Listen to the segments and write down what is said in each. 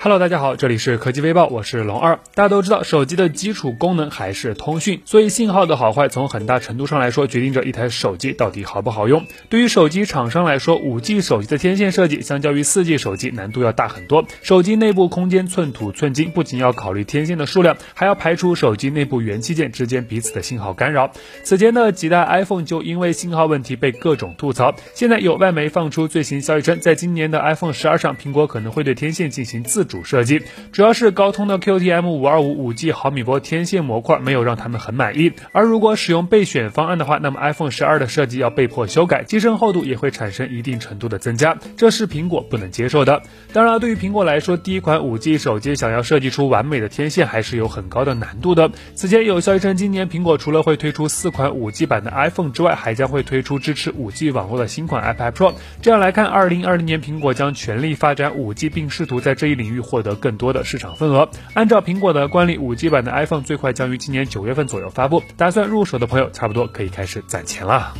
Hello，大家好，这里是科技微报，我是龙二。大家都知道，手机的基础功能还是通讯，所以信号的好坏从很大程度上来说，决定着一台手机到底好不好用。对于手机厂商来说，五 G 手机的天线设计相较于四 G 手机难度要大很多。手机内部空间寸土寸金，不仅要考虑天线的数量，还要排除手机内部元器件之间彼此的信号干扰。此前的几代 iPhone 就因为信号问题被各种吐槽。现在有外媒放出最新消息称，在今年的 iPhone 十二上，苹果可能会对天线进行自主设计。主要是高通的 QTM 五二五五 G 毫米波天线模块没有让他们很满意，而如果使用备选方案的话，那么 iPhone 十二的设计要被迫修改，机身厚度也会产生一定程度的增加，这是苹果不能接受的。当然，对于苹果来说，第一款五 G 手机想要设计出完美的天线，还是有很高的难度的。此前有消息称，今年苹果除了会推出四款五 G 版的 iPhone 之外，还将会推出支持五 G 网络的新款 iPad Pro。这样来看，二零二零年苹果将全力发展五 G，并试图在这一领域获得更多的市场份额。按照苹果的惯例，五 G 版的 iPhone 最快将于今年九月份左右发布。打算入手的朋友，差不多可以开始攒钱了。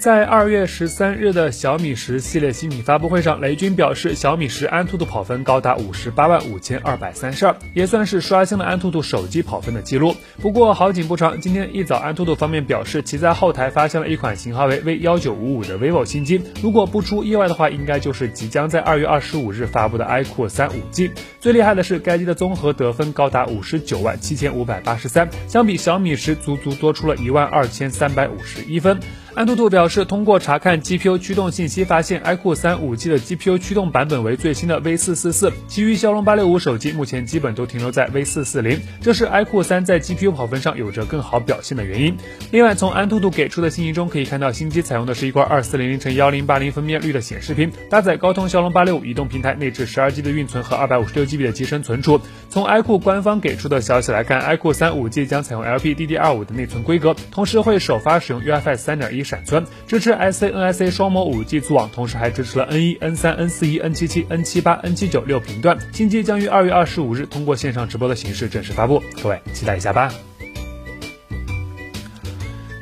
在二月十三日的小米十系列新品发布会上，雷军表示，小米十安兔兔跑分高达五十八万五千二百三十二，也算是刷新了安兔兔手机跑分的记录。不过好景不长，今天一早，安兔兔方面表示，其在后台发现了一款型号为 V 幺九五五的 vivo 新机，如果不出意外的话，应该就是即将在二月二十五日发布的 iQOO 三五 G。最厉害的是，该机的综合得分高达五十九万七千五百八十三，相比小米十足足多出了一万二千三百五十一分。安兔兔表示，通过查看 GPU 驱动信息，发现 iQOO 三五 G 的 GPU 驱动版本为最新的 V 四四四，其余骁龙八六五手机目前基本都停留在 V 四四零，这是 iQOO 三在 GPU 跑分上有着更好表现的原因。另外，从安兔兔给出的信息中可以看到，新机采用的是一块二四零零乘幺零八零分辨率的显示屏，搭载高通骁龙八六五移动平台，内置十二 G 的运存和二百五十六 GB 的机身存储。从 iQOO 官方给出的消息来看，iQOO 三五 G 将采用 LPDDR5 的内存规格，同时会首发使用 UFS 三点一闪存，支持。S A N S A 双模五 G 组网，同时还支持了 N 一、N 三、N 四一、N 七七、N 七八、N 七九六频段。新机将于二月二十五日通过线上直播的形式正式发布，各位期待一下吧。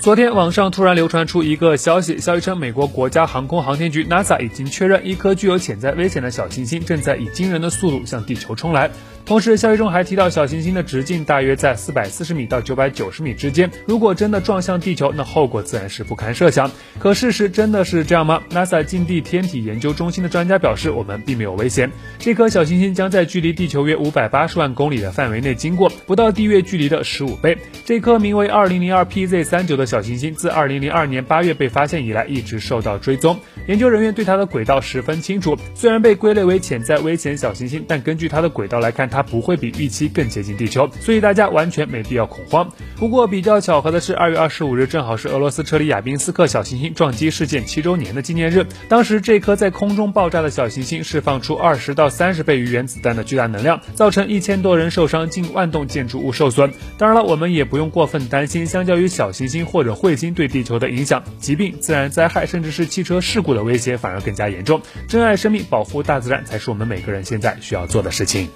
昨天网上突然流传出一个消息，消息称美国国家航空航天局 NASA 已经确认一颗具有潜在危险的小行星正在以惊人的速度向地球冲来。同时，消息中还提到小行星的直径大约在四百四十米到九百九十米之间。如果真的撞向地球，那后果自然是不堪设想。可事实真的是这样吗？NASA 近地天体研究中心的专家表示，我们并没有危险。这颗小行星将在距离地球约五百八十万公里的范围内经过，不到地月距离的十五倍。这颗名为二零零二 PZ 三九的小小行星，自2002年8月被发现以来，一直受到追踪。研究人员对它的轨道十分清楚，虽然被归类为潜在危险小行星，但根据它的轨道来看，它不会比预期更接近地球，所以大家完全没必要恐慌。不过比较巧合的是，二月二十五日正好是俄罗斯车里亚宾斯克小行星撞击事件七周年的纪念日。当时这颗在空中爆炸的小行星释放出二十到三十倍于原子弹的巨大能量，造成一千多人受伤，近万栋建筑物受损。当然了，我们也不用过分担心，相较于小行星或者彗星对地球的影响，疾病、自然灾害甚至是汽车事故的威胁反而更加严重。珍爱生命，保护大自然，才是我们每个人现在需要做的事情。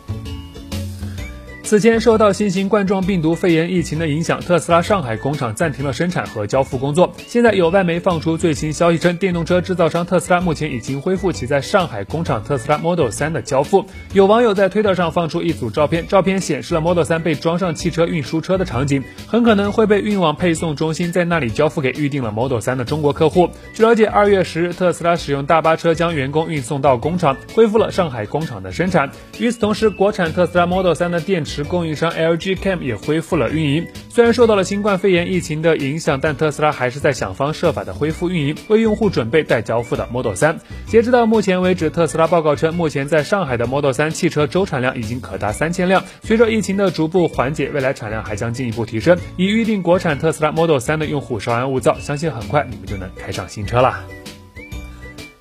此前受到新型冠状病毒肺炎疫情的影响，特斯拉上海工厂暂停了生产和交付工作。现在有外媒放出最新消息称，电动车制造商特斯拉目前已经恢复其在上海工厂特斯拉 Model 3的交付。有网友在推特上放出一组照片，照片显示了 Model 3被装上汽车运输车的场景，很可能会被运往配送中心，在那里交付给预定了 Model 3的中国客户。据了解，二月十日，特斯拉使用大巴车将员工运送到工厂，恢复了上海工厂的生产。与此同时，国产特斯拉 Model 3的电池。供应商 LG Chem 也恢复了运营。虽然受到了新冠肺炎疫情的影响，但特斯拉还是在想方设法的恢复运营，为用户准备待交付的 Model 3。截止到目前为止，特斯拉报告称，目前在上海的 Model 3汽车周产量已经可达三千辆。随着疫情的逐步缓解，未来产量还将进一步提升。已预定国产特斯拉 Model 3的用户稍安勿躁，相信很快你们就能开上新车了。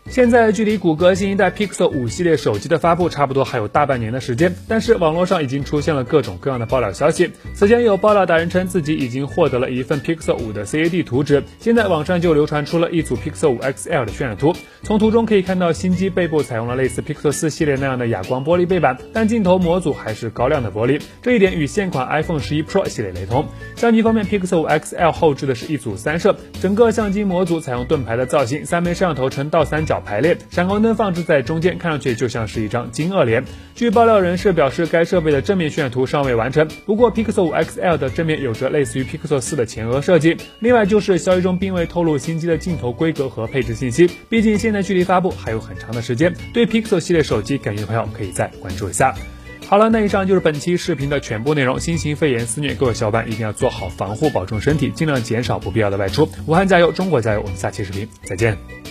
现在距离谷歌新一代 Pixel 五系列手机的发布差不多还有大半年的时间，但是网络上已经出现了各种各样的爆料消息。此前有爆料达人称自己已经获得了一份 Pixel 五的 CAD 图纸，现在网上就流传出了一组 Pixel 五 XL 的渲染图。从图中可以看到，新机背部采用了类似 Pixel 四系列那样的哑光玻璃背板，但镜头模组还是高亮的玻璃，这一点与现款 iPhone 十一 Pro 系列雷同。相机方面，Pixel 五 XL 后置的是一组三摄，整个相机模组采用盾牌的造型，三枚摄像头呈倒三角。排列，闪光灯放置在中间，看上去就像是一张金鳄脸。据爆料人士表示，该设备的正面渲染图尚未完成，不过 Pixel 5 XL 的正面有着类似于 Pixel 4的前额设计。另外就是消息中并未透露新机的镜头规格和配置信息，毕竟现在距离发布还有很长的时间。对 Pixel 系列手机感兴趣的朋友可以再关注一下。好了，那以上就是本期视频的全部内容。新型肺炎肆虐，各位小伙伴一定要做好防护，保重身体，尽量减少不必要的外出。武汉加油，中国加油！我们下期视频再见。